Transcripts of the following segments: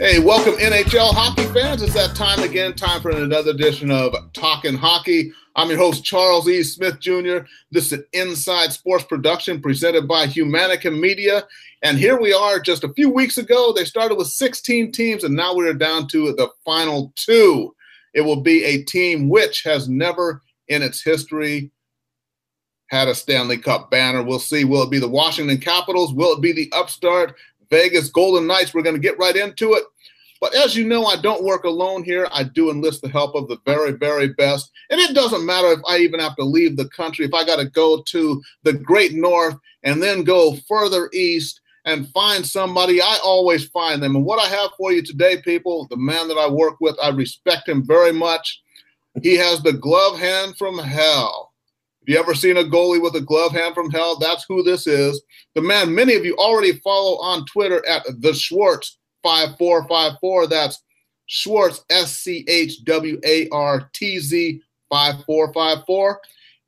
Hey, welcome NHL hockey fans. It's that time again, time for another edition of Talking Hockey. I'm your host, Charles E. Smith Jr. This is an Inside Sports Production presented by Humanica Media. And here we are just a few weeks ago. They started with 16 teams, and now we're down to the final two. It will be a team which has never in its history had a Stanley Cup banner. We'll see. Will it be the Washington Capitals? Will it be the upstart Vegas Golden Knights? We're going to get right into it. But as you know, I don't work alone here. I do enlist the help of the very, very best. And it doesn't matter if I even have to leave the country, if I got to go to the great north and then go further east and find somebody, I always find them. And what I have for you today, people, the man that I work with, I respect him very much. He has the glove hand from hell. You ever seen a goalie with a glove hand from hell, that's who this is. The man many of you already follow on Twitter at the Schwartz 5454. That's Schwartz, S C H W A R T Z 5454.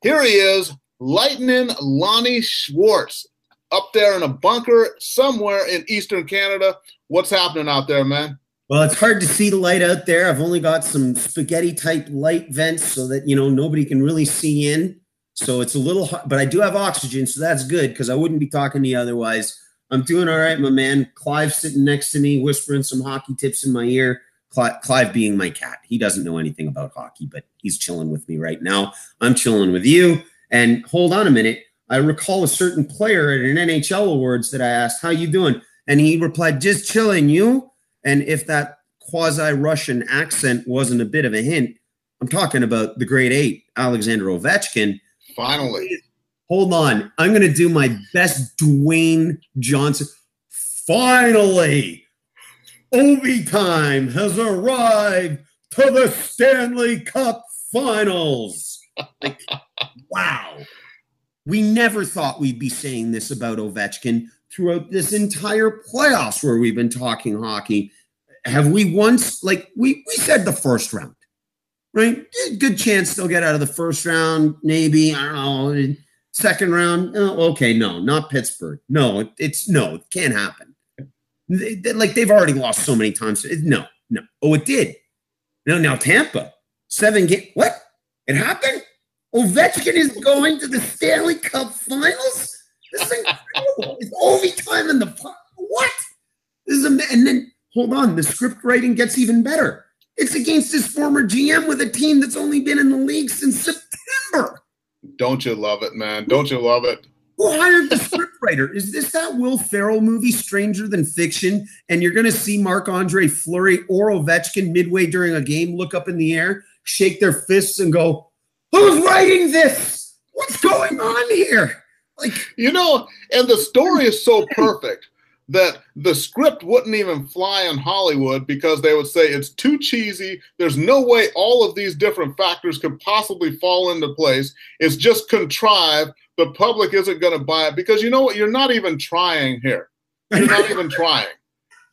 Here he is, Lightning Launy Schwartz, up there in a bunker somewhere in Eastern Canada. What's happening out there, man? Well, it's hard to see the light out there. I've only got some spaghetti type light vents so that, you know, nobody can really see in. So it's a little hard, but I do have oxygen, so that's good because I wouldn't be talking to you otherwise. I'm doing all right, my man. Clive sitting next to me, whispering some hockey tips in my ear. Clive, Clive being my cat. He doesn't know anything about hockey, but he's chilling with me right now. I'm chilling with you. And hold on a minute. I recall a certain player at an NHL awards that I asked, "How you doing?" And he replied, "Just chilling." You. And if that quasi Russian accent wasn't a bit of a hint, I'm talking about the great eight, Alexander Ovechkin. Finally, hold on. I'm going to do my best Dwayne Johnson. Finally, Ovi time has arrived to the Stanley Cup finals. Like, wow. We never thought we'd be saying this about Ovechkin throughout this entire playoffs where we've been talking hockey. Have we once, like, we, we said the first round, right? Good chance they'll get out of the first round, maybe. I don't know Second round, oh, okay, no, not Pittsburgh. No, it's no, it can't happen. They, they, like they've already lost so many times. no, no. Oh, it did. No, now Tampa, seven game. What? It happened? Ovechkin is going to the Stanley Cup Finals. This is incredible. it's overtime in the what? This is a, and then hold on. The script writing gets even better. It's against his former GM with a team that's only been in the league since September. Don't you love it, man? Don't you love it? Who hired the scriptwriter? Is this that Will Ferrell movie, Stranger Than Fiction? And you're going to see Marc Andre Fleury or Ovechkin midway during a game look up in the air, shake their fists, and go, Who's writing this? What's going on here? Like, you know, and the story is so perfect that the script wouldn't even fly in Hollywood because they would say it's too cheesy. There's no way all of these different factors could possibly fall into place. It's just contrived. The public isn't going to buy it because you know what? You're not even trying here. You're not even trying.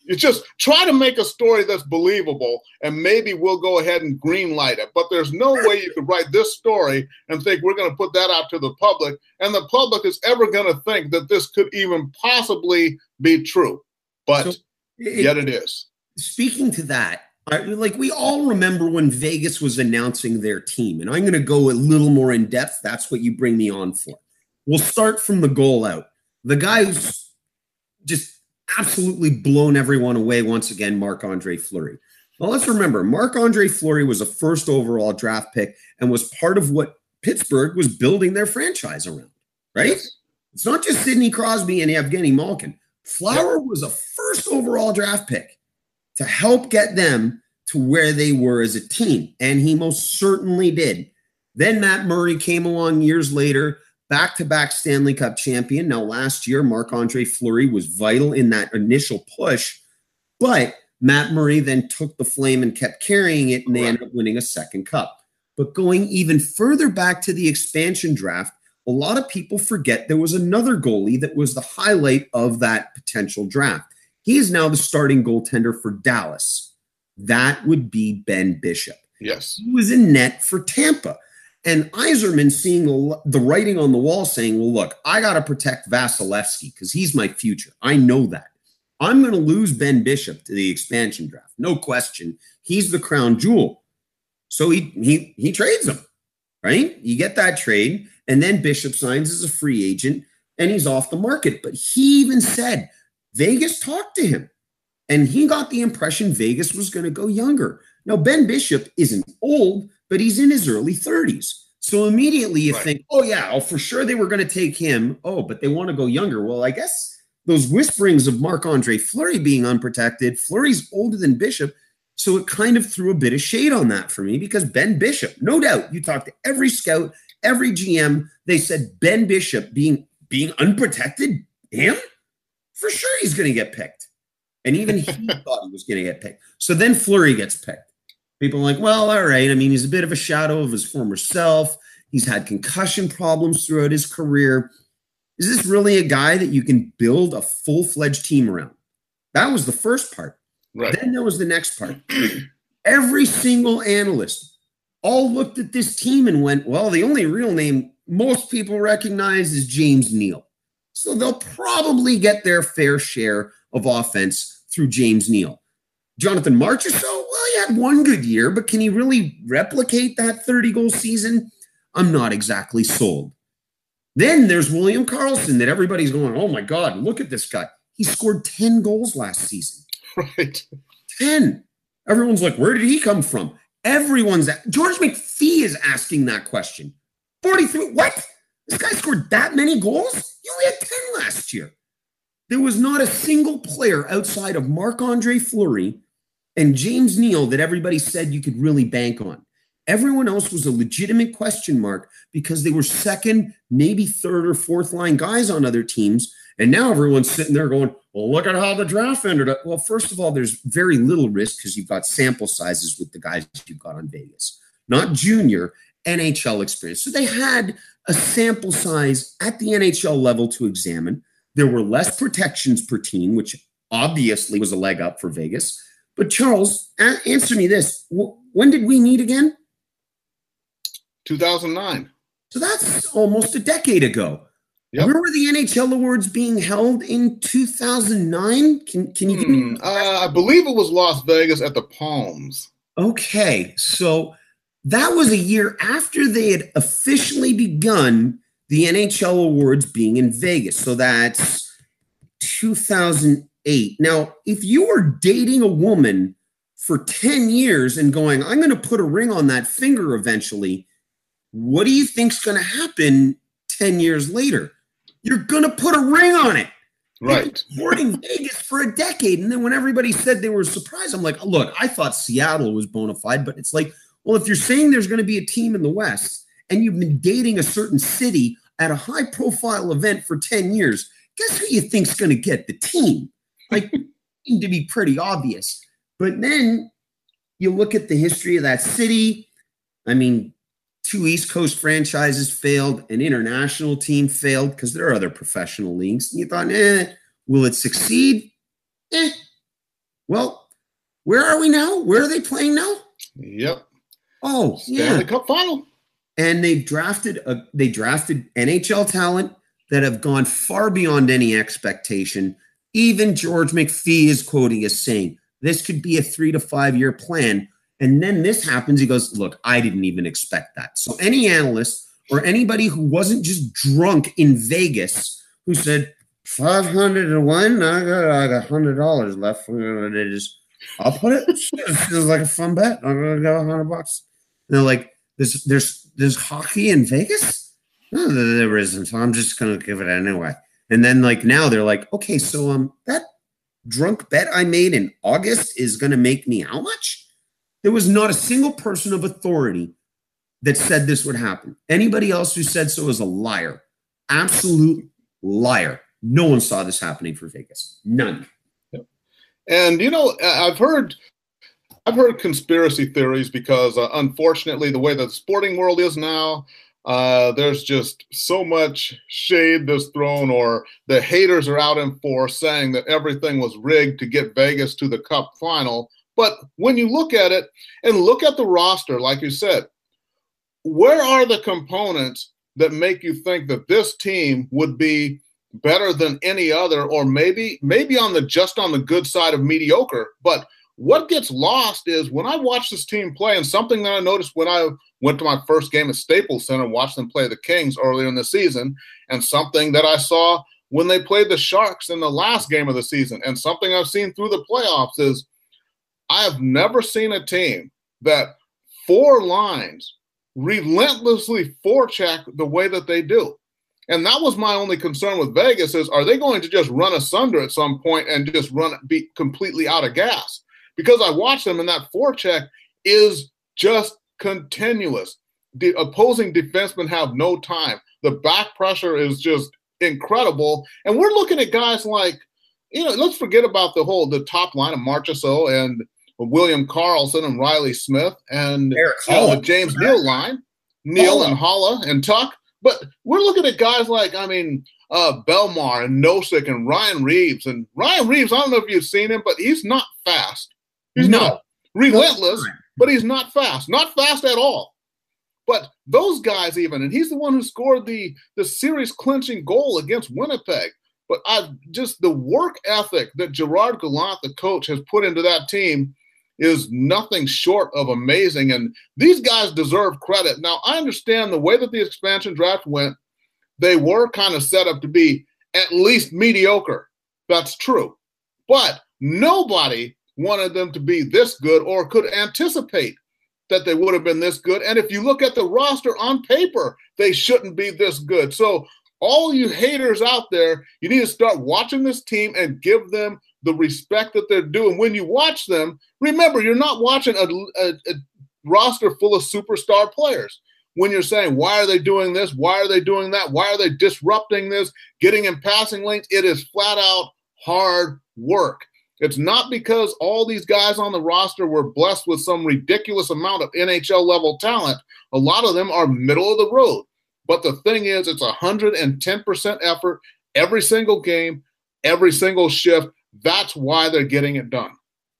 It's just try to make a story that's believable, and maybe we'll go ahead and greenlight it. But there's no way you could write this story and think we're going to put that out to the public, and the public is ever going to think that this could even possibly be true. But so it, yet it is. Speaking to that, I, like we all remember when Vegas was announcing their team, and I'm going to go a little more in depth. That's what you bring me on for. We'll start from the goal out. The guy who's just absolutely blown everyone away once again, Marc Andre Fleury. Well, let's remember, Marc Andre Fleury was a first overall draft pick and was part of what Pittsburgh was building their franchise around, right? It's not just Sidney Crosby and Evgeny Malkin. Flower was a first overall draft pick to help get them to where they were as a team, and he most certainly did. Then Matt Murray came along years later back to back Stanley Cup champion. Now, last year, Marc Andre Fleury was vital in that initial push, but Matt Murray then took the flame and kept carrying it, and they ended up winning a second cup. But going even further back to the expansion draft, a lot of people forget there was another goalie that was the highlight of that potential draft. He is now the starting goaltender for Dallas. That would be Ben Bishop. Yes. He was in net for Tampa. And Yzerman seeing the writing on the wall saying, well, look, I got to protect Vasilevskiy because he's my future. I know that. I'm going to lose Ben Bishop to the expansion draft. No question. He's the crown jewel. So he he he trades him, right? You get that trade, and then Bishop signs as a free agent and he's off the market. But he even said Vegas talked to him and he got the impression Vegas was going to go younger. Now, Ben Bishop isn't old, but he's in his early 30s. So immediately you right. think, oh, yeah, oh, for sure they were going to take him. Oh, but they want to go younger. Well, I guess those whisperings of Marc Andre Fleury being unprotected, Fleury's older than Bishop. So it kind of threw a bit of shade on that for me because Ben Bishop, no doubt, you talk to every scout, every GM, they said Ben Bishop being being unprotected, him for sure he's going to get picked. And even he thought he was going to get picked. So then Fleury gets picked. People are like, well, all right. I mean, he's a bit of a shadow of his former self. He's had concussion problems throughout his career. Is this really a guy that you can build a full fledged team around? That was the first part. Right. Then there was the next part. Every single analyst all looked at this team and went, well, the only real name most people recognize is James Neal. So they'll probably get their fair share of offense through James Neal. Jonathan Marchessault, well, he had one good year, but can he really replicate that 30 goal season? I'm not exactly sold. Then there's William Karlsson that everybody's going, oh my God, look at this guy. He scored 10 goals last season. Right. 10. Everyone's like, where did he come from? Everyone's at, George McPhee is asking that question. 43. What? This guy scored that many goals? You only had 10 last year. There was not a single player outside of Marc Andre Fleury and James Neal that everybody said you could really bank on. Everyone else was a legitimate question mark because they were second, maybe third or fourth line guys on other teams. And now everyone's sitting there going, well, look at how the draft ended up. Well, first of all, there's very little risk because you've got sample sizes with the guys you've got on Vegas, not junior. NHL experience. So they had a sample size at the NHL level to examine. There were less protections per team, which obviously was a leg up for Vegas. But Charles, answer me this: When did we meet again? 2009. So that's almost a decade ago. Yep. Where were the NHL awards being held in 2009? Can can you? Hmm, uh, I believe it was Las Vegas at the Palms. Okay, so that was a year after they had officially begun the NHL awards being in Vegas. So that's 2008. Now, if you were dating a woman for 10 years and going, I'm going to put a ring on that finger eventually, what do you think's going to happen 10 years later? You're going to put a ring on it. Right. Boarding Vegas for a decade. And then when everybody said they were surprised, I'm like, look, I thought Seattle was bona fide, but it's like, well, if you're saying there's going to be a team in the West and you've been dating a certain city at a high profile event for 10 years, guess who you think's going to get the team? Like, seemed to be pretty obvious. But then you look at the history of that city. I mean, two East Coast franchises failed, an international team failed because there are other professional leagues. And you thought, eh, will it succeed? Eh. Well, where are we now? Where are they playing now? Yep. Oh, Stanley yeah. Cup final. And they've drafted a, they drafted NHL talent that have gone far beyond any expectation. Even George McPhee is quoting as saying, this could be a three to five year plan. And then this happens. He goes, Look, I didn't even expect that. So, any analyst or anybody who wasn't just drunk in Vegas who said, 500 to one, I got, I got $100 left. It is, I'll put it. it It's like a fun bet. I'm going to go 100 bucks they're like, there's there's there's hockey in Vegas? No, there isn't. So I'm just gonna give it anyway. And then like now they're like, okay, so um that drunk bet I made in August is gonna make me how much? There was not a single person of authority that said this would happen. Anybody else who said so is a liar. Absolute liar. No one saw this happening for Vegas. None. And you know, I've heard I've heard conspiracy theories because, uh, unfortunately, the way the sporting world is now, uh, there's just so much shade that's thrown, or the haters are out in force saying that everything was rigged to get Vegas to the Cup final. But when you look at it and look at the roster, like you said, where are the components that make you think that this team would be better than any other, or maybe maybe on the just on the good side of mediocre. But what gets lost is when I watch this team play, and something that I noticed when I went to my first game at Staples Center and watched them play the Kings earlier in the season, and something that I saw when they played the Sharks in the last game of the season, and something I've seen through the playoffs is I have never seen a team that four lines relentlessly forecheck the way that they do. And that was my only concern with Vegas is are they going to just run asunder at some point and just run be completely out of gas? Because I watched them and that forecheck is just continuous. The opposing defensemen have no time. The back pressure is just incredible. And we're looking at guys like, you know, let's forget about the whole the top line of Marchessault and William Karlsson and Riley Smith and the James Neal line, Neal and Haula and Tuch. But we're looking at guys like, I mean, uh, Bellemare and Nosek and Ryan Reaves. And Ryan Reaves, I don't know if you've seen him, but he's not fast. He's no. not relentless, but he's not fast. Not fast at all. But those guys, even, and he's the one who scored the the series clinching goal against Winnipeg. But I just the work ethic that Gerard Gallant, the coach, has put into that team is nothing short of amazing. And these guys deserve credit. Now, I understand the way that the expansion draft went, they were kind of set up to be at least mediocre. That's true. But nobody wanted them to be this good or could anticipate that they would have been this good. And if you look at the roster on paper, they shouldn't be this good. So, all you haters out there, you need to start watching this team and give them the respect that they're due. And when you watch them, remember, you're not watching a, a, a roster full of superstar players. When you're saying, why are they doing this? Why are they doing that? Why are they disrupting this? Getting in passing lanes? It is flat out hard work. It's not because all these guys on the roster were blessed with some ridiculous amount of NHL level talent. A lot of them are middle of the road. But the thing is, it's 110% effort every single game, every single shift. That's why they're getting it done.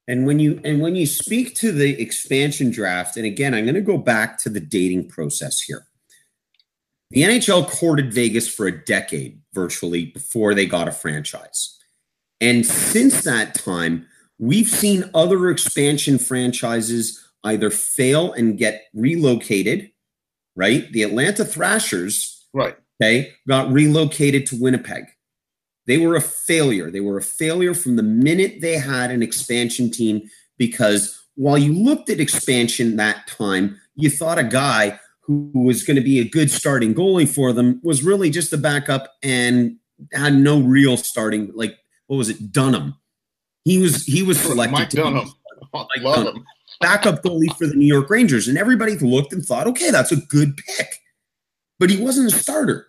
And when you and when you speak to the expansion draft, and again, I'm going to go back to the dating process here. The NHL courted Vegas for a decade virtually before they got a franchise. And since that time, we've seen other expansion franchises either fail and get relocated, right? The Atlanta Thrashers, right, okay, got relocated to Winnipeg. They were a failure. They were a failure from the minute they had an expansion team because while you looked at expansion that time, you thought a guy who was going to be a good starting goalie for them was really just a backup and had no real starting. Like what was it, Dunham? He was he was selected Mike to Dunham. Be, Love Dunham, him. backup goalie for the New York Rangers, and everybody looked and thought, okay, that's a good pick, but he wasn't a starter.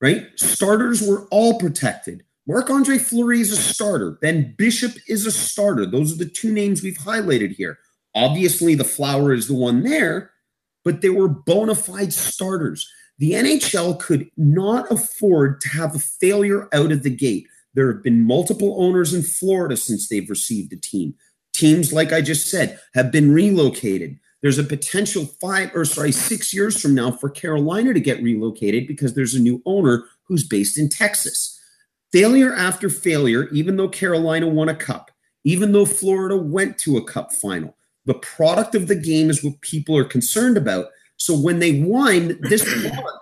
Right? Starters were all protected. Marc Andre Fleury is a starter. Ben Bishop is a starter. Those are the two names we've highlighted here. Obviously, the flower is the one there, but they were bona fide starters. The NHL could not afford to have a failure out of the gate. There have been multiple owners in Florida since they've received a team. Teams, like I just said, have been relocated. There's a potential five or sorry, six years from now for Carolina to get relocated because there's a new owner who's based in Texas. Failure after failure, even though Carolina won a cup, even though Florida went to a cup final, the product of the game is what people are concerned about. So when they whine, this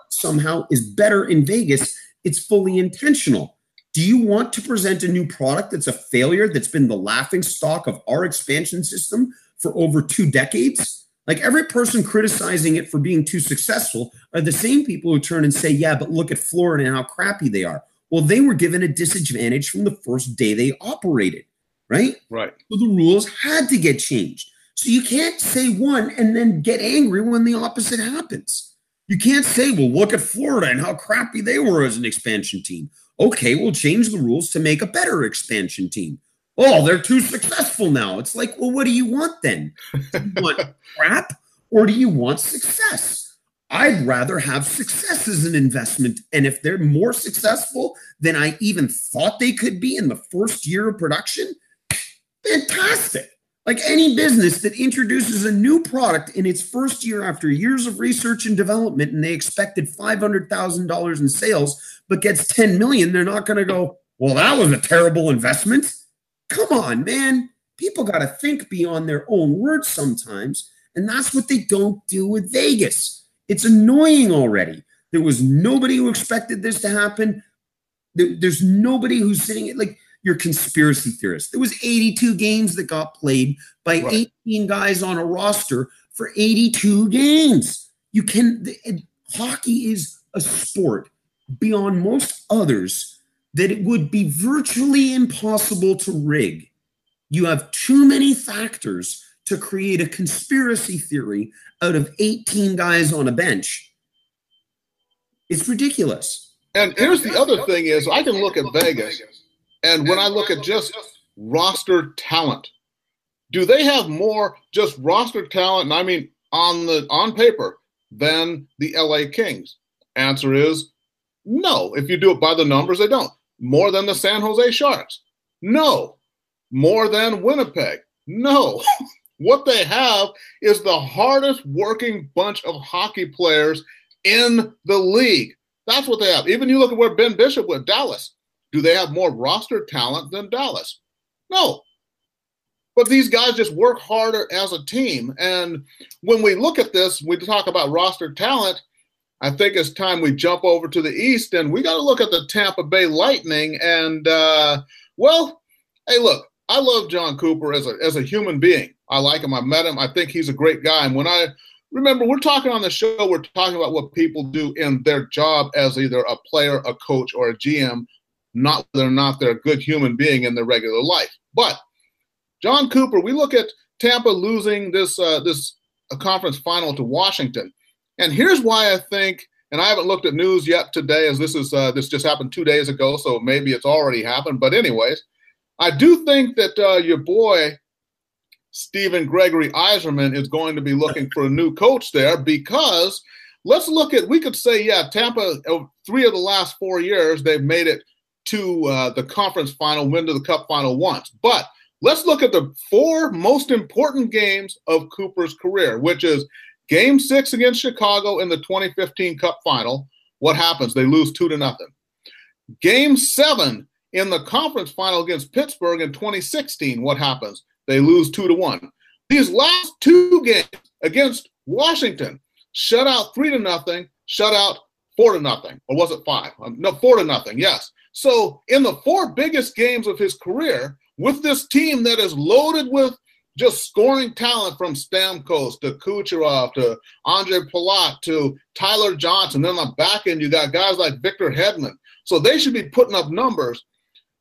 somehow is better in Vegas, it's fully intentional. Do you want to present a new product that's a failure that's been the laughing stock of our expansion system for over two decades? Like every person criticizing it for being too successful are the same people who turn and say, yeah, but look at Florida and how crappy they are. Well, they were given a disadvantage from the first day they operated, right? Right. So the rules had to get changed. So you can't say one and then get angry when the opposite happens. You can't say, well, look at Florida and how crappy they were as an expansion team. Okay, we'll change the rules to make a better expansion team. Oh, they're too successful now. It's like, well, what do you want then? Do you want crap or do you want success? I'd rather have success as an investment. And if they're more successful than I even thought they could be in the first year of production, fantastic. Like any business that introduces a new product in its first year after years of research and development and they expected $500,000 in sales but gets 10 million, they're not going to go, "Well, that was a terrible investment." Come on, man. People got to think beyond their own words sometimes, and that's what they don't do with Vegas. It's annoying already. There was nobody who expected this to happen. there's nobody who's sitting like your conspiracy theorists. There was 82 games that got played by right. 18 guys on a roster for 82 games. You can hockey is a sport beyond most others that it would be virtually impossible to rig. You have too many factors to create a conspiracy theory out of 18 guys on a bench. It's ridiculous. And here's the other thing is I can look at Vegas and when I look at just roster talent, do they have more just roster talent? And I mean on the on paper than the LA Kings? Answer is no. If you do it by the numbers, they don't. More than the San Jose Sharks? No. More than Winnipeg? No. what they have is the hardest working bunch of hockey players in the league. That's what they have. Even you look at where Ben Bishop went, Dallas. Do they have more roster talent than Dallas? No. But these guys just work harder as a team. And when we look at this, we talk about roster talent. I think it's time we jump over to the East and we got to look at the Tampa Bay Lightning. And, uh, well, hey, look, I love Jon Cooper as a, as a human being. I like him. I met him. I think he's a great guy. And when I remember, we're talking on the show, we're talking about what people do in their job as either a player, a coach, or a GM not whether or not they're a good human being in their regular life. But Jon Cooper, we look at Tampa losing this uh, this conference final to Washington, and here's why I think. And I haven't looked at news yet today, as this is uh, this just happened two days ago, so maybe it's already happened. But anyways, I do think that uh, your boy Stephen Gregory Yzerman is going to be looking for a new coach there because let's look at we could say yeah Tampa three of the last four years they've made it to uh, the conference final, win to the cup final once. But let's look at the four most important games of Cooper's career, which is game six against Chicago in the 2015 cup final. What happens? They lose two to nothing. Game seven in the conference final against Pittsburgh in 2016. What happens? They lose two to one. These last two games against Washington, shut out three to nothing, shut out four to nothing, or was it five? Um, no, four to nothing. Yes. So, in the four biggest games of his career, with this team that is loaded with just scoring talent from Stamkos to Kucherov to Ondrej Palat to Tyler Johnson. Then on the back end, you got guys like Victor Hedman. So they should be putting up numbers.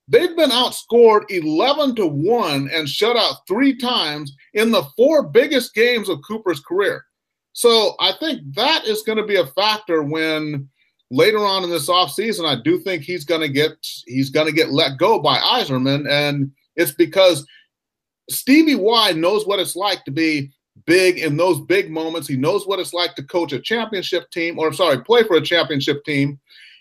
They've been outscored 11 to 1 and shut out three times in the four biggest games of Cooper's career. So I think that is going to be a factor when later on in this offseason, I do think he's going to get he's going to get let go by Yzerman, and it's because Stevie Y knows what it's like to be big in those big moments. He knows what it's like to coach a championship team, or sorry, play for a championship team.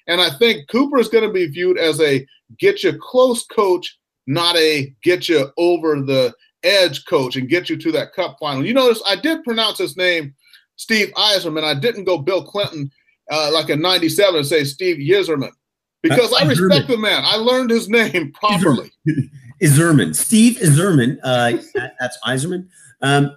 And I think Cooper is going to be viewed as a get you close coach, not a get you over the edge coach and get you to that cup final. You notice I did pronounce his name Steve Yzerman. I didn't go Bill Clinton uh, like a 97 and say Steve Yzerman because uh, I respect the man. I learned his name properly. Yzerman. Steve Yzerman. Uh, that's Yzerman. Um,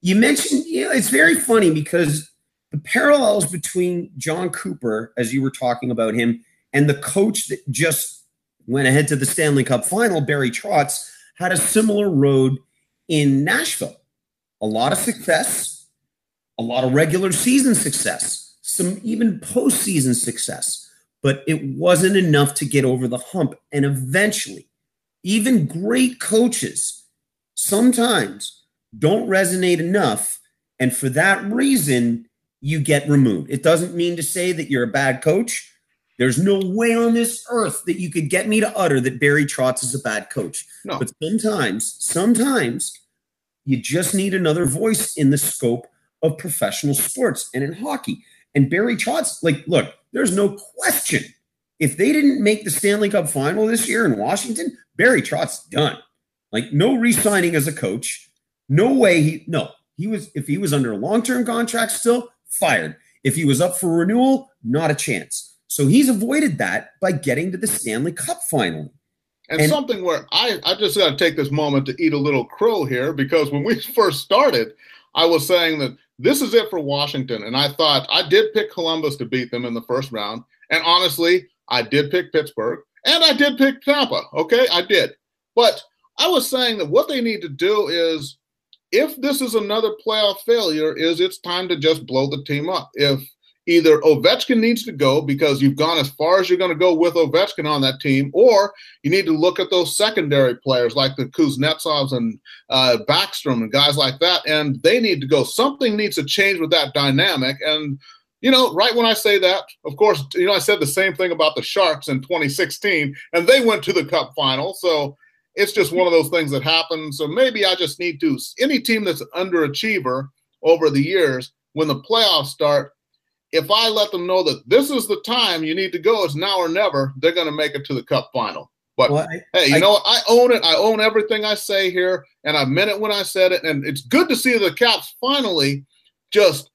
you mentioned, you know, it's very funny because the parallels between Jon Cooper, as you were talking about him, and the coach that just went ahead to the Stanley Cup final, Barry Trotz, had a similar road in Nashville. A lot of success, a lot of regular season success some even postseason success, but it wasn't enough to get over the hump. And eventually, even great coaches sometimes don't resonate enough. And for that reason, you get removed. It doesn't mean to say that you're a bad coach. There's no way on this earth that you could get me to utter that Barry Trotz is a bad coach. No. But sometimes, sometimes you just need another voice in the scope of professional sports and in hockey. And Barry Trotz, like, look, there's no question. If they didn't make the Stanley Cup final this year in Washington, Barry Trotz done. Like, no re signing as a coach. No way he no. He was if he was under a long-term contract still, fired. If he was up for renewal, not a chance. So he's avoided that by getting to the Stanley Cup final. And, and something where I, I just got to take this moment to eat a little crow here because when we first started, I was saying that this is it for Washington. And I thought I did pick Columbus to beat them in the first round. And honestly, I did pick Pittsburgh and I did pick Tampa. Okay, I did. But I was saying that what they need to do is if this is another playoff failure, is it's time to just blow the team up. If either Ovechkin needs to go because you've gone as far as you're going to go with Ovechkin on that team, or you need to look at those secondary players like the Kuznetsovs and uh, Backstrom and guys like that, and they need to go. Something needs to change with that dynamic. And, you know, right when I say that, of course, you know, I said the same thing about the Sharks in 2016, and they went to the Cup final. So, it's just one of those things that happen. So maybe I just need to any team that's an underachiever over the years when the playoffs start, if I let them know that this is the time you need to go, it's now or never, they're going to make it to the cup final. But well, I, hey, you I, know what? I own it. I own everything I say here, and I meant it when I said it. And it's good to see the Caps finally just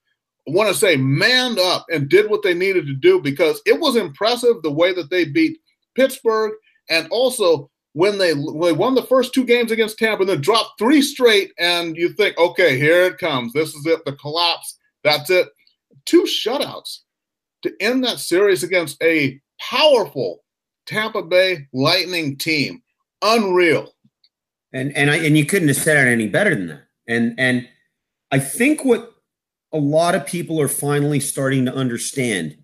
want to say manned up and did what they needed to do because it was impressive the way that they beat Pittsburgh and also when they, when they won the first two games against Tampa and then dropped three straight, and you think, okay, here it comes. This is it, the collapse. That's it two shutouts to end that series against a powerful Tampa Bay Lightning team. Unreal. And and I and you couldn't have said it any better than that. And and I think what a lot of people are finally starting to understand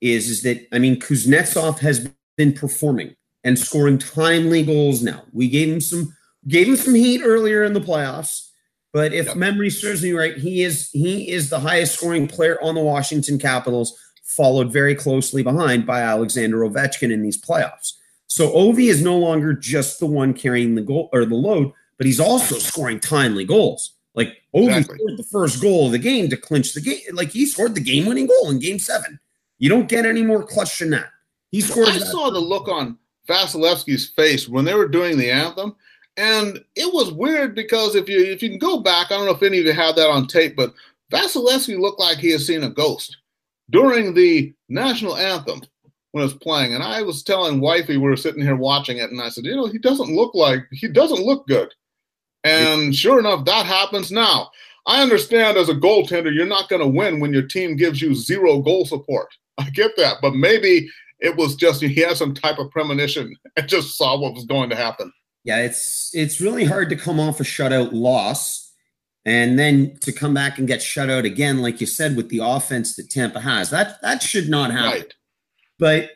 is is that I mean Kuznetsov has been performing and scoring timely goals now. We gave him some gave him some heat earlier in the playoffs. But if yep. memory serves me right, he is he is the highest scoring player on the Washington Capitals, followed very closely behind by Alexander Ovechkin in these playoffs. So Ovi is no longer just the one carrying the goal or the load, but he's also scoring timely goals. Like Ovi exactly. scored the first goal of the game to clinch the game. Like he scored the game-winning goal in Game Seven. You don't get any more clutch than that. He scored. I saw the look on Vasilevskiy's face when they were doing the anthem. And it was weird because if you if you can go back, I don't know if any of you have that on tape, but Vasilevskiy looked like he had seen a ghost during the national anthem when it was playing. And I was telling wifey we were sitting here watching it, and I said, you know, he doesn't look like he doesn't look good. And sure enough, that happens now. I understand as a goaltender, you're not going to win when your team gives you zero goal support. I get that, but maybe it was just he had some type of premonition and just saw what was going to happen. Yeah, it's it's really hard to come off a shutout loss and then to come back and get shut out again, like you said, with the offense that Tampa has. That that should not happen. Right. But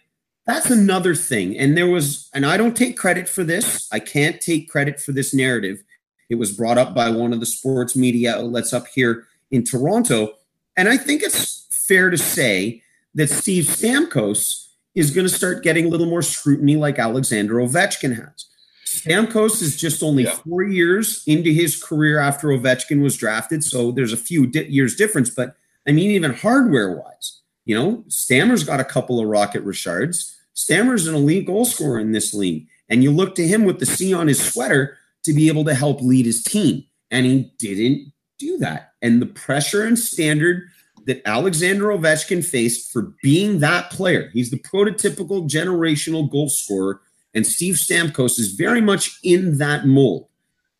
that's another thing. And there was, and I don't take credit for this. I can't take credit for this narrative. It was brought up by one of the sports media outlets up here in Toronto. And I think it's fair to say that Steve Stamkos is going to start getting a little more scrutiny like Alexander Ovechkin has. Stamkos is just only yeah. four years into his career after Ovechkin was drafted, so there's a few di- years difference. But I mean, even hardware wise, you know, Stammer's got a couple of Rocket Richards. Stammer's an elite goal scorer in this league, and you look to him with the C on his sweater to be able to help lead his team, and he didn't do that. And the pressure and standard that Alexander Ovechkin faced for being that player, he's the prototypical generational goal scorer and Steve Stamkos is very much in that mold.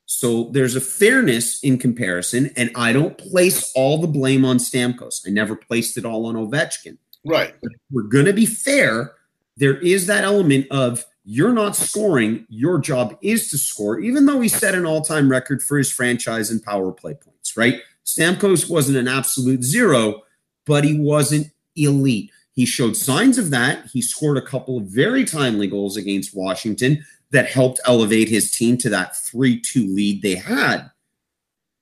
So there's a fairness in comparison, and I don't place all the blame on Stamkos. I never placed it all on Ovechkin. Right. But we're going to be fair. There is that element of you're not scoring. Your job is to score, even though he set an all time record for his franchise in power play points, right? Stamkos wasn't an absolute zero, but he wasn't elite. He showed signs of that. He scored a couple of very timely goals against Washington that helped elevate his team to that 3 2 lead they had.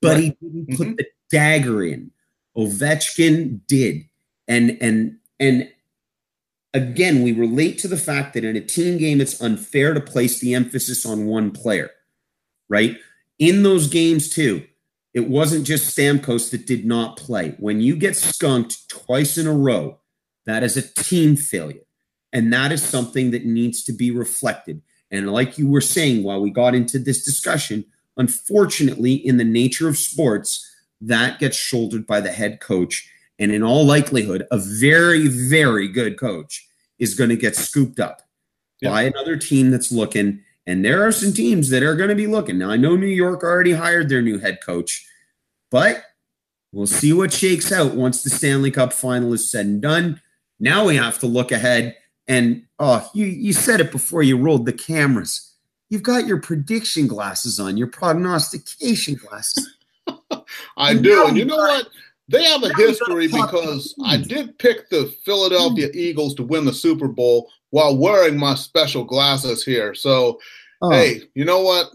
But right. he didn't mm-hmm. put the dagger in. Ovechkin did. And, and, and, Again, we relate to the fact that in a team game, it's unfair to place the emphasis on one player, right? In those games, too, it wasn't just Stamkos that did not play. When you get skunked twice in a row, that is a team failure. And that is something that needs to be reflected. And like you were saying while we got into this discussion, Unfortunately, in the nature of sports, that gets shouldered by the head coach. And in all likelihood, a very, very good coach is going to get scooped up yeah. by another team that's looking. And there are some teams that are going to be looking. Now, I know New York already hired their new head coach, but we'll see what shakes out once the Stanley Cup final is said and done. Now we have to look ahead. And oh, you, you said it before you rolled the cameras You've got your prediction glasses on, your prognostication glasses. I do. And you know what? They have a history because I did pick the Philadelphia. Eagles to win the Super Bowl while wearing my special glasses here. So, oh. hey, you know what?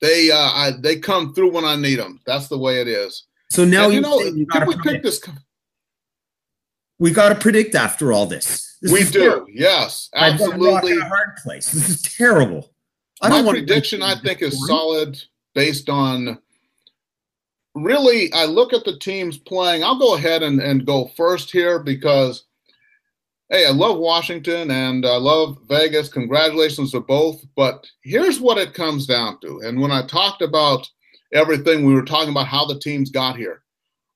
They uh, I, they come through when I need them. That's the way it is. So now and, you know, we predict. pick this? We got to predict after all this. this we do. Terrible. Yes, absolutely. a hard place. This is terrible. I My prediction, I think, is solid based on really. I look at the teams playing. I'll go ahead and, and go first here because, hey, I love Washington and I love Vegas. Congratulations to both. But here's what it comes down to. And when I talked about everything, we were talking about how the teams got here.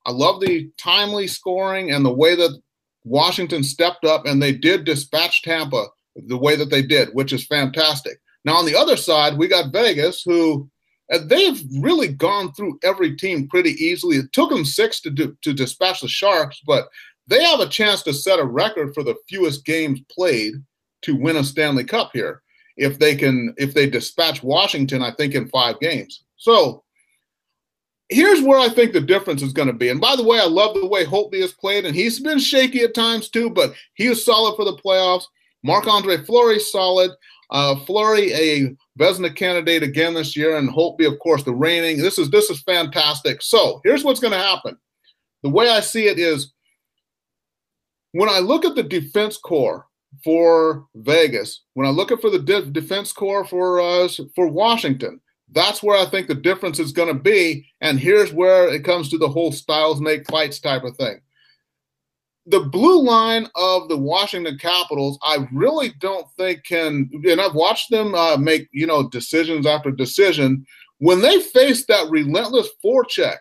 I love the timely scoring and the way that Washington stepped up and they did dispatch Tampa the way that they did, which is fantastic. Now, on the other side, we got Vegas, who they've really gone through every team pretty easily. It took them six to do, to dispatch the Sharks, but they have a chance to set a record for the fewest games played to win a Stanley Cup here if they can if they dispatch Washington. I think in five games. So here's where I think the difference is going to be. And by the way, I love the way Holtby has played, and he's been shaky at times too, but he is solid for the playoffs. Marc Andre Fleury solid. Uh, Fleury, a Vezina candidate again this year, and Holtby, of course, the reigning. This is this is fantastic. So here's what's going to happen. The way I see it is, when I look at the defense core for Vegas, when I look at for the de- defense core for uh, for Washington, that's where I think the difference is going to be. And here's where it comes to the whole styles make fights type of thing the blue line of the Washington Capitals, I really don't think can, and I've watched them uh, make, you know, decisions after decision. When they face that relentless forecheck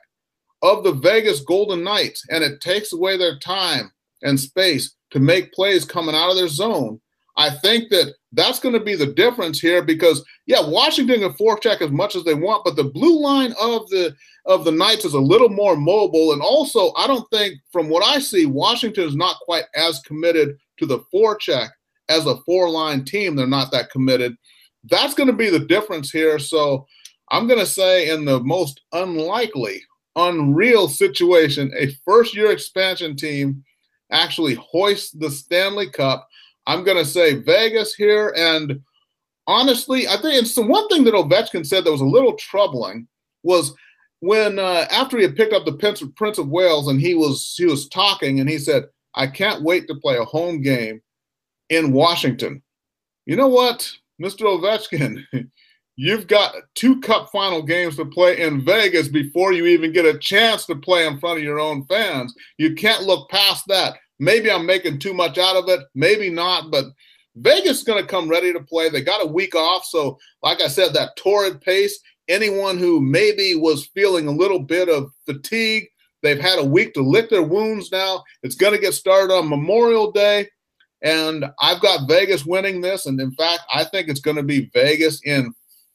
of the Vegas Golden Knights, and it takes away their time and space to make plays coming out of their zone, I think that that's going to be the difference here because yeah, Washington can forecheck as much as they want, but the blue line of the of the Knights is a little more mobile, and also I don't think, from what I see, Washington is not quite as committed to the forecheck as a four line team. They're not that committed. That's going to be the difference here. So I'm going to say, in the most unlikely, unreal situation, a first year expansion team actually hoist the Stanley Cup I'm going to say Vegas here. And honestly, I think it's the one thing that Ovechkin said that was a little troubling was when uh, after he had picked up the Prince, of Wales and he was he was talking and he said, "I can't wait to play a home game in Washington." You know what, Mr. Ovechkin, you've got two Cup final games to play in Vegas before you even get a chance to play in front of your own fans. You can't look past that. Maybe I'm making too much out of it. Maybe not, but Vegas is going to come ready to play. They got a week off. So, like I said, that torrid pace, anyone who maybe was feeling a little bit of fatigue, they've had a week to lick their wounds now. It's going to get started on Memorial Day. And I've got Vegas winning this. And in fact, I think it's going to be Vegas in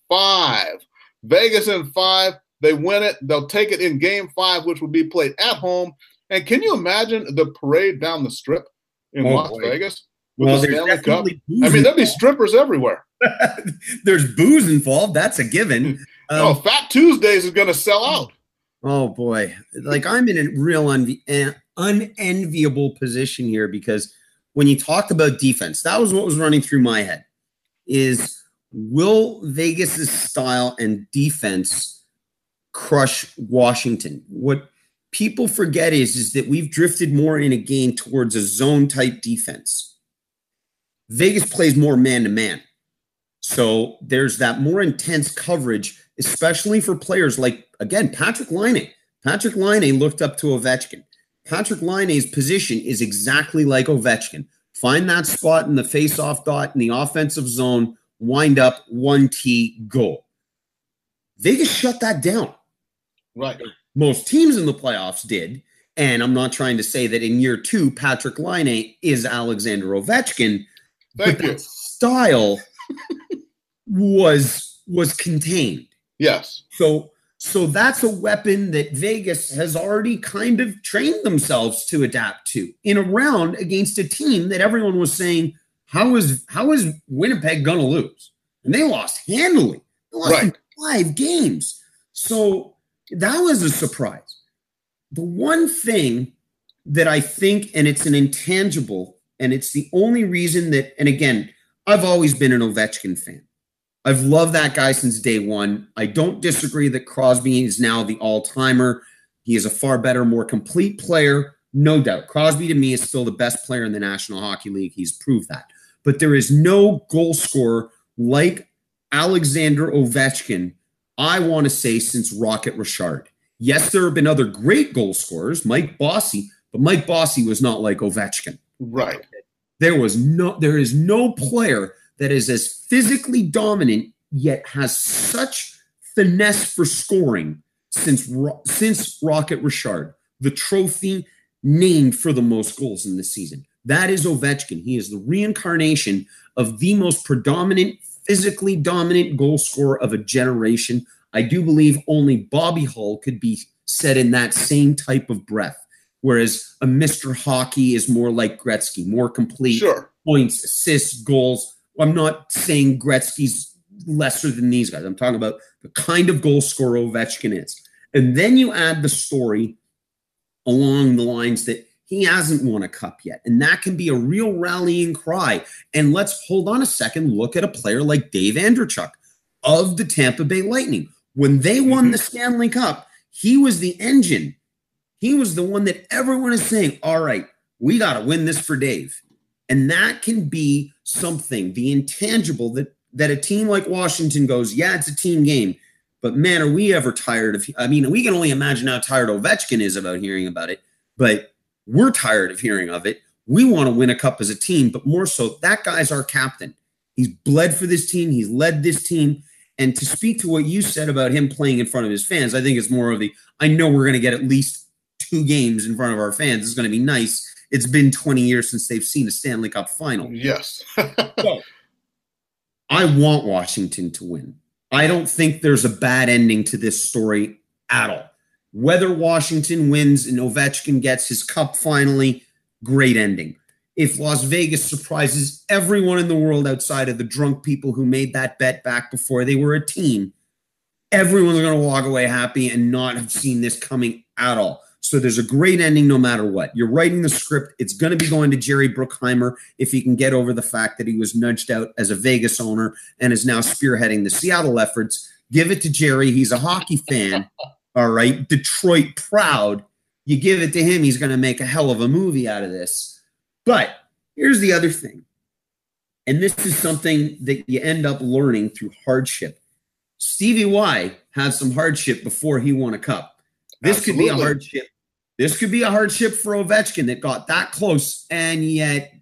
five. Vegas in five. They win it. They'll take it in game five, which will be played at home. And can you imagine the parade down the strip in oh, Las boy. Vegas with well, the Stanley Cup? I mean, there'd be strippers everywhere. there's booze involved. That's a given. Um, oh, Fat Tuesdays is going to sell out. Oh boy, like I'm in a real uh, unenviable position here because when you talk about defense, that was what was running through my head. Is will Vegas's style and defense crush Washington? What people forget is, is that we've drifted more in a game towards a zone type defense. Vegas plays more man to man. So there's that more intense coverage, especially for players like, again, Patrik Laine. Patrik Laine looked up to Ovechkin. Patrik Laine's position is exactly like Ovechkin. Find that spot in the face-off dot in the offensive zone, wind up, one T, goal. Vegas shut that down. Right. Most teams in the playoffs did. And I'm not trying to say that in year two, Patrik Laine is Alexander Ovechkin. Thank but you. that style was was contained. Yes. So so that's a weapon that Vegas has already kind of trained themselves to adapt to in a round against a team that everyone was saying, how is how is Winnipeg gonna lose? And they lost handily. They lost in Right. five games. So that was a surprise. The one thing that I think, and it's an intangible, and it's the only reason that, and again, I've always been an Ovechkin fan. I've loved that guy since day one. I don't disagree that Crosby is now the all timer. He is a far better, more complete player, no doubt. Crosby to me is still the best player in the National Hockey League. He's proved that. But there is no goal scorer like Alexander Ovechkin, I want to say, since Rocket Richard. Yes, there have been other great goal scorers, Mike Bossy, but Mike Bossy was not like Ovechkin. Right. There was no there is no player that is as physically dominant yet has such finesse for scoring since since Rocket Richard, the trophy named for the most goals in the season. That is Ovechkin. He is the reincarnation of the most predominant, physically dominant goal scorer of a generation. I do believe only Bobby Hull could be said in that same type of breath. Whereas a Mr. Hockey is more like Gretzky, more complete Sure. points, assists, goals. I'm not saying Gretzky's lesser than these guys. I'm talking about the kind of goal scorer Ovechkin is. And then you add the story along the lines that he hasn't won a cup yet. And that can be a real rallying cry. And let's hold on a second, look at a player like Dave Andreychuk of the Tampa Bay Lightning. When they won Mhm. the Stanley Cup, he was the engine. He was the one that everyone is saying, all right, we got to win this for Dave. And that can be something, the intangible that that a team like Washington goes, yeah, it's a team game. But man, are we ever tired of I mean, we can only imagine how tired Ovechkin is about hearing about it, but we're tired of hearing of it. We want to win a cup as a team, but more so, that guy's our captain. He's bled for this team, he's led this team. And to speak to what you said about him playing in front of his fans, I think it's more of the I know we're going to get at least two games in front of our fans. It's going to be nice. It's been 20 years since they've seen a Stanley Cup final. Yes. I want Washington to win. I don't think there's a bad ending to this story at all. Whether Washington wins and Ovechkin gets his cup finally, great ending. If Las Vegas surprises everyone in the world outside of the drunk people who made that bet back before they were a team, everyone's going to walk away happy and not have seen this coming at all. So there's a great ending no matter what. You're writing the script. It's going to be going to Jerry Bruckheimer if he can get over the fact that he was nudged out as a Vegas owner and is now spearheading the Seattle efforts. Give it to Jerry. He's a hockey fan. All right. Detroit proud. You give it to him, he's going to make a hell of a movie out of this. But here's the other thing. And this is something that you end up learning through hardship. Stevie Y had some hardship before he won a cup. This could be a hardship. This could be a hardship for Ovechkin that got that close and yet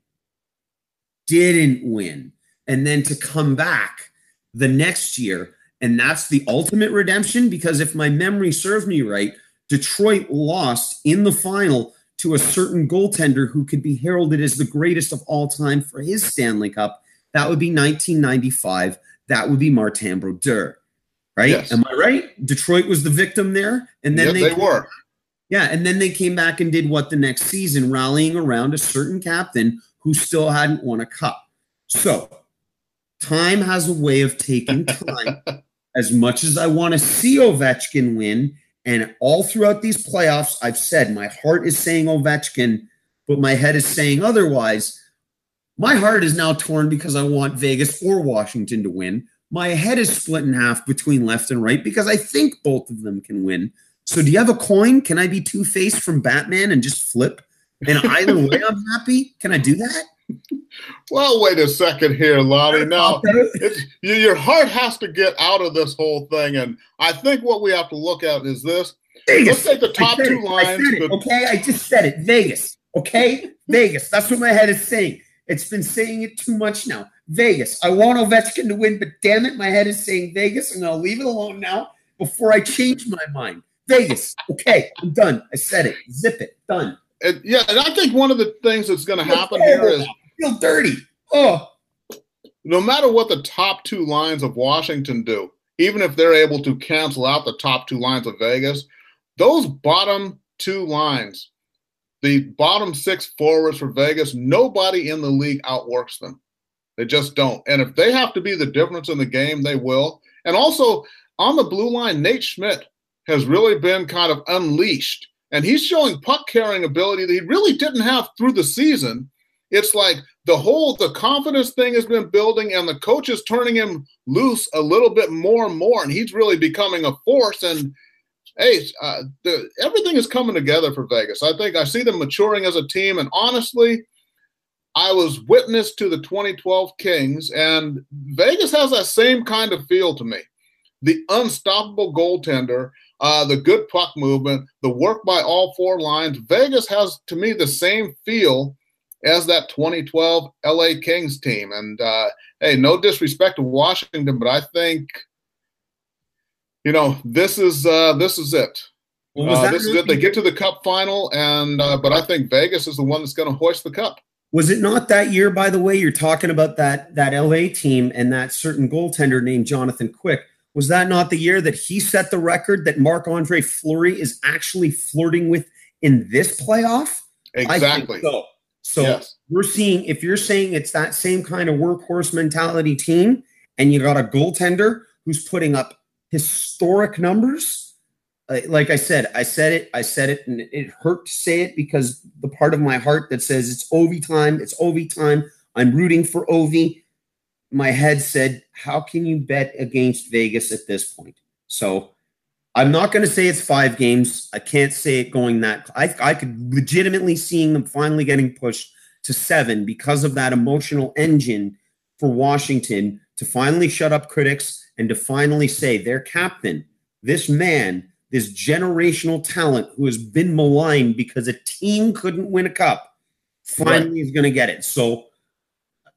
didn't win. And then to come back the next year, and that's the ultimate redemption because if my memory serves me right, Detroit lost in the final to a certain goaltender who could be heralded as the greatest of all time for his Stanley Cup. That would be 1995. That would be Martin Brodeur. Right? Yes. Am I right? Detroit was the victim there. And then Yeah, they, they were. yeah, and then they came back and did what the next season, rallying around a certain captain who still hadn't won a cup. So, time has a way of taking time. as much as I want to see Ovechkin win, and all throughout these playoffs, I've said my heart is saying Ovechkin, but my head is saying otherwise. My heart is now torn because I want Vegas or Washington to win. My head is split in half between left and right because I think both of them can win. So, do you have a coin? Can I be Two Faced from Batman and just flip? And either way, I'm happy. Can I do that? Well, wait a second here, Launy. Now, it's, your heart has to get out of this whole thing. And I think what we have to look at is this. Let's take the top two it. I lines. said it, okay, I just said it. Vegas. Okay, Vegas. That's what my head is saying. It's been saying it too much now. Vegas. I want Ovechkin to win, but damn it, my head is saying Vegas, and I'll leave it alone now before I change my mind. Vegas. Okay, I'm done. I said it. Zip it. Done. And, yeah, and I think one of the things that's going to happen here is feel dirty. Oh, no matter what the top two lines of Washington do, even if they're able to cancel out the top two lines of Vegas, those bottom two lines, the bottom six forwards for Vegas, nobody in the league outworks them. They just don't. And if they have to be the difference in the game, they will. And also on the blue line, Nate Schmidt has really been kind of unleashed. And he's showing puck carrying ability that he really didn't have through the season. It's like the whole the confidence thing has been building, and the coach is turning him loose a little bit more and more, and he's really becoming a force. And hey, uh, the, everything is coming together for Vegas. I think I see them maturing as a team, and honestly, I was witness to the 2012 Kings, and Vegas has that same kind of feel to me. The unstoppable goaltender, uh, the good puck movement, the work by all four lines. Vegas has, to me, the same feel as that 2012 LA Kings team. And uh, hey, no disrespect to Washington, but I think you know this is uh, this is it. Well, uh, this is it. They get to the Cup final, and uh, but I think Vegas is the one that's going to hoist the cup. Was it not that year, by the way? You're talking about that that LA team and that certain goaltender named Jonathan Quick. Was that not the year that he set the record that Marc Andre Fleury is actually flirting with in this playoff? Exactly. so. So yes. we're seeing if you're saying it's that same kind of workhorse mentality team, and you got a goaltender who's putting up historic numbers. Uh, like I said, I said it, I said it, and it hurt to say it because the part of my heart that says it's Ovi time, it's Ovi time. I'm rooting for Ovi. My head said, "How can you bet against Vegas at this point?" So I'm not going to say it's five games. I can't say it going that. I, I could legitimately seeing them finally getting pushed to seven because of that emotional engine for Washington to finally shut up critics and to finally say their captain, this man, this generational talent who has been maligned because a team couldn't win a cup, finally right. is going to get it. So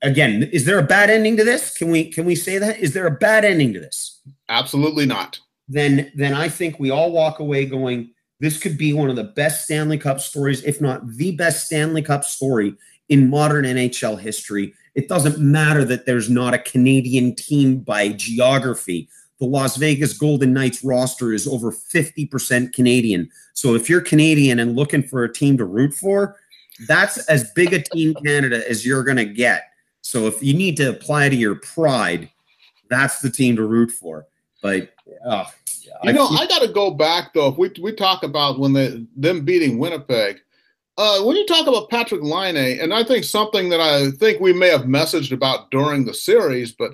again, is there a bad ending to this? Can we can we say that? Is there a bad ending to this? Absolutely not then then I think we all walk away going, this could be one of the best Stanley Cup stories, if not the best Stanley Cup story in modern NHL history. It doesn't matter that there's not a Canadian team by geography. The Las Vegas Golden Knights roster is over 50% Canadian. So if you're Canadian and looking for a team to root for, that's as big a team Canada as you're going to get. So if you need to apply to your pride, that's the team to root for. But oh, you know, I, I got to go back though. If we we talk about when they them beating Winnipeg, uh, when you talk about Patrik Laine, and I think something that I think we may have messaged about during the series, but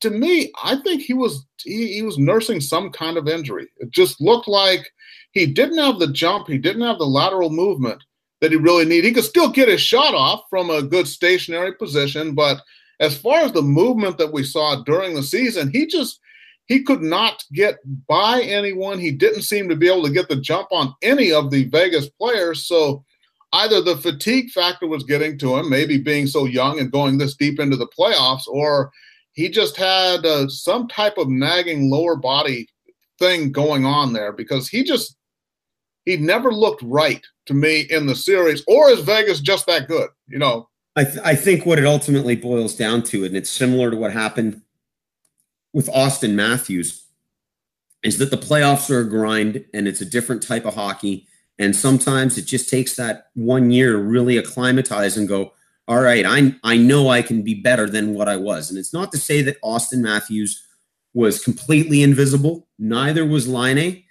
to me, I think he was he, he was nursing some kind of injury. It just looked like he didn't have the jump, he didn't have the lateral movement that he really needed. He could still get his shot off from a good stationary position, but as far as the movement that we saw during the season, he just he could not get by anyone. He didn't seem to be able to get the jump on any of the Vegas players. So either the fatigue factor was getting to him, maybe being so young and going this deep into the playoffs, or he just had uh, some type of nagging lower body thing going on there because he just he never looked right to me in the series. Or is Vegas just that good? You know. I, th- I think what it ultimately boils down to, and it's similar to what happened with Auston Matthews is that the playoffs are a grind and it's a different type of hockey. And sometimes it just takes that one year to really acclimatize and go, all right, I, I know I can be better than what I was. And it's not to say that Auston Matthews was completely invisible. Neither was Laine,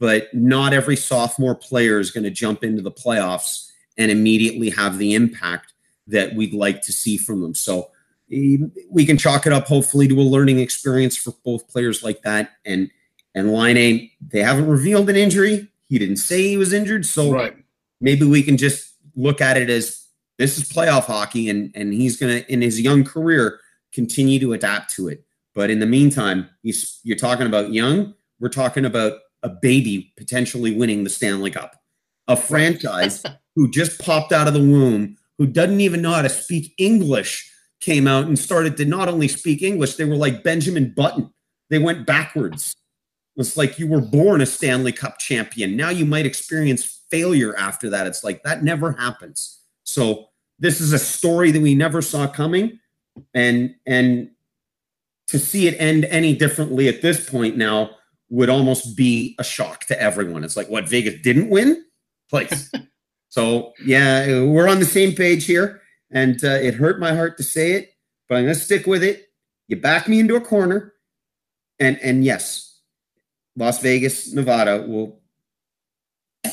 but not every sophomore player is going to jump into the playoffs and immediately have the impact that we'd like to see from them. So um, we can chalk it up hopefully to a learning experience for both players like that. And and Laine, they haven't revealed an injury. He didn't say he was injured, so right. maybe we can just look at it as this is playoff hockey, and and he's gonna in his young career continue to adapt to it. But in the meantime, you're talking about young. We're talking about a baby potentially winning the Stanley Cup, a franchise who just popped out of the womb, who doesn't even know how to speak English came out and started to not only speak English, they were like Benjamin Button. They went backwards. It's like you were born a Stanley Cup champion. Now you might experience failure after that. It's like that never happens. So this is a story that we never saw coming. And and to see it end any differently at this point now would almost be a shock to everyone. It's like what Vegas didn't win? Place. so yeah, we're on the same page here. And uh, it hurt my heart to say it, but I'm gonna stick with it. You back me into a corner. And and yes, Las Vegas, Nevada will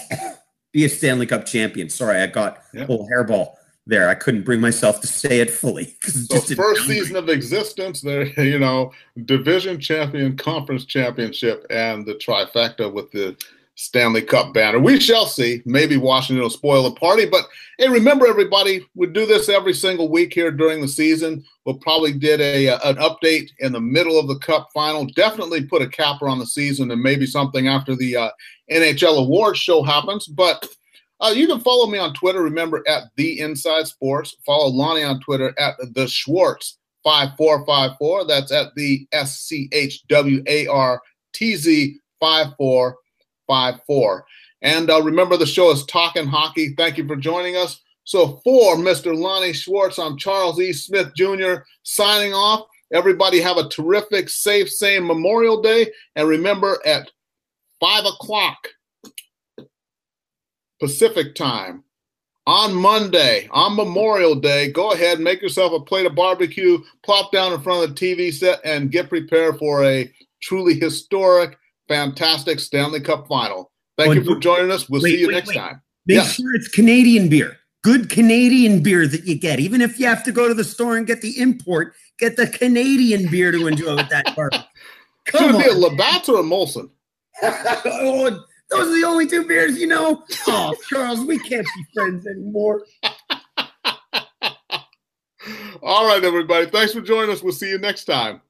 be a Stanley Cup champion. Sorry, I got yep. a little hairball there. I couldn't bring myself to say it fully. So first season of existence, there, you know, division champion, conference championship, and the trifecta with the Stanley Cup banner. We shall see. Maybe Washington will spoil the party. But hey, remember everybody, we do this every single week here during the season. We'll probably did a, an update in the middle of the Cup final. Definitely put a capper on the season and maybe something after the uh, NHL awards show happens. But uh, you can follow me on Twitter. Remember at the Inside Sports. Follow Launy on Twitter at the Schwartz five four five four. That's at the S C H W A R T Z five four five four. And uh, remember, the show is Talking Hockey. Thank you for joining us. So, for Mr. Launy Schwartz, I'm Charles E. Smith Jr. signing off. Everybody have a terrific, safe, sane Memorial Day. And remember, at 5 o'clock Pacific time on Monday, on Memorial Day, go ahead, make yourself a plate of barbecue, plop down in front of the TV set, and get prepared for a truly historic fantastic Stanley Cup final. Thank you for joining us. We'll wait, see you wait, next wait. time. Make sure it's Canadian beer. Good Canadian beer that you get. Even if you have to go to the store and get the import, get the Canadian beer to enjoy with that barbecue. Come Should it be a Labatt or a Molson? oh, those are the only two beers you know. Oh, Charles, we can't be friends anymore. All right, everybody. Thanks for joining us. We'll see you next time.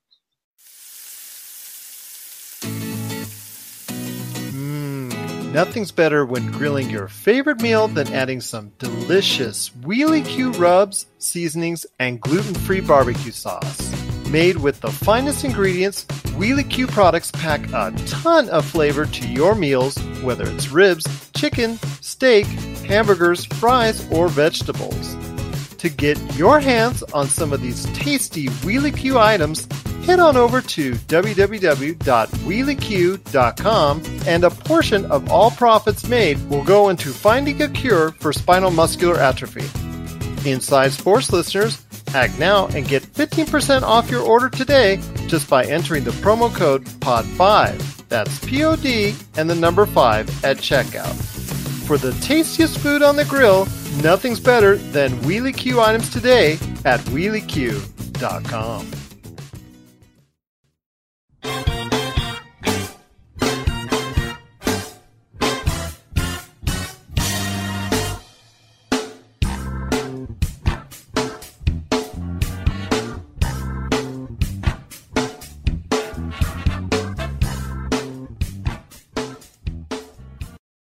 Mmm, nothing's better when grilling your favorite meal than adding some delicious Wheely-Q rubs, seasonings, and gluten free barbecue sauce. Made with the finest ingredients, Wheely-Q products pack a ton of flavor to your meals, whether it's ribs, chicken, steak, hamburgers, fries, or vegetables. To get your hands on some of these tasty Wheely-Q items, head on over to www.wheelyq.com and a portion of all profits made will go into finding a cure for spinal muscular atrophy. Inside Sports listeners, act now and get 15% off your order today just by entering the promo code POD5. That's P O D and the number 5 at checkout. For the tastiest food on the grill, nothing's better than Wheely-Q items today at wheelyq.com.